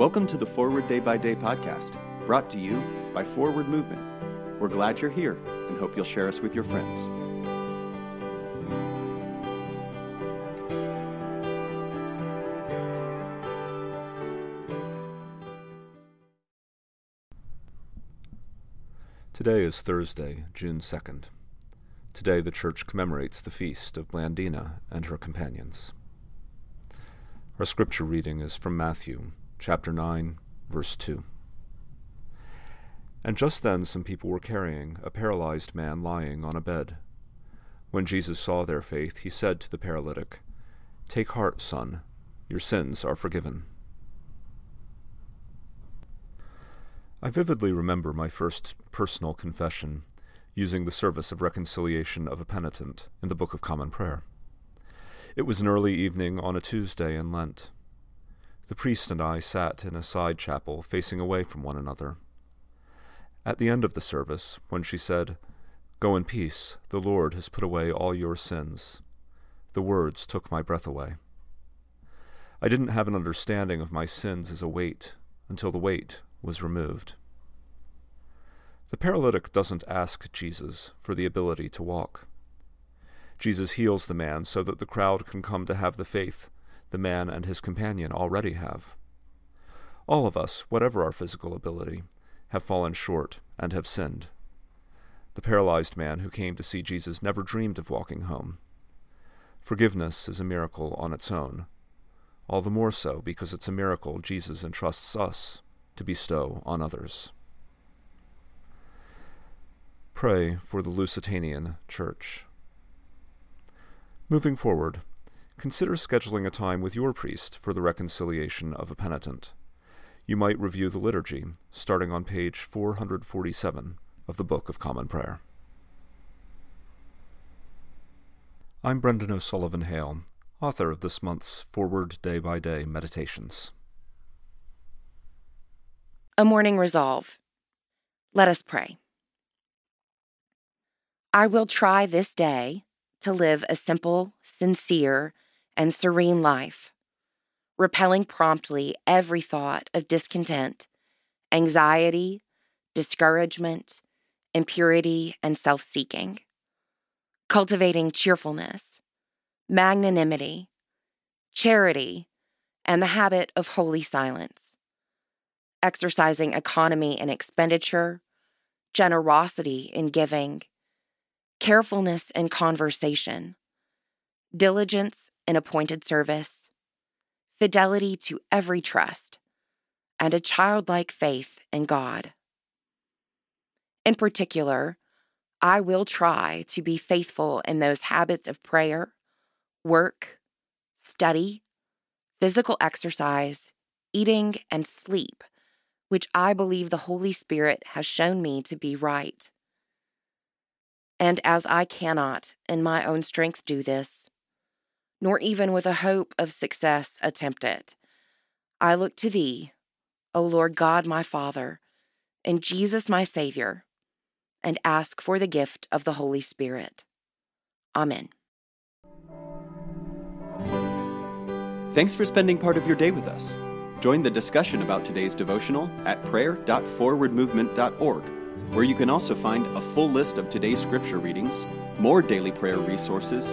Welcome to the Forward Day by Day podcast, brought to you by Forward Movement. We're glad you're here and hope you'll share us with your friends. Today is Thursday, June 2nd. Today the Church commemorates the feast of Blandina and her companions. Our scripture reading is from Matthew, chapter 9, verse 2. And just then some people were carrying a paralyzed man lying on a bed. When Jesus saw their faith, he said to the paralytic, Take heart, son, your sins are forgiven. I vividly remember my first personal confession using the service of reconciliation of a penitent in the Book of Common Prayer. It was an early evening on a Tuesday in Lent. The priest and I sat in a side chapel facing away from one another. At the end of the service, when she said, Go in peace, the Lord has put away all your sins, the words took my breath away. I didn't have an understanding of my sins as a weight until the weight was removed. The paralytic doesn't ask Jesus for the ability to walk. Jesus heals the man so that the crowd can come to have the faith the man and his companion already have. All of us, whatever our physical ability, have fallen short and have sinned. The paralyzed man who came to see Jesus never dreamed of walking home. Forgiveness is a miracle on its own, all the more so because it's a miracle Jesus entrusts us to bestow on others. Pray for the Lusitanian Church. Moving forward, consider scheduling a time with your priest for the reconciliation of a penitent. You might review the liturgy, starting on page 447 of the Book of Common Prayer. I'm Brendan O'Sullivan Hale, author of this month's Forward Day by Day Meditations. A morning resolve. Let us pray. I will try this day to live a simple, sincere, and serene life, repelling promptly every thought of discontent, anxiety, discouragement, impurity, and self seeking, cultivating cheerfulness, magnanimity, charity, and the habit of holy silence. Exercising economy in expenditure, generosity in giving, carefulness in conversation, diligence in appointed service, fidelity to every trust, and a childlike faith in God. In particular, I will try to be faithful in those habits of prayer, work, study, physical exercise, eating, and sleep which I believe the Holy Spirit has shown me to be right. And as I cannot, in my own strength, do this, nor even with a hope of success attempt it, I look to Thee, O Lord God my Father, and Jesus my Savior, and ask for the gift of the Holy Spirit. Amen. Thanks for spending part of your day with us. Join the discussion about today's devotional at prayer.forwardmovement.org, where you can also find a full list of today's scripture readings, more daily prayer resources,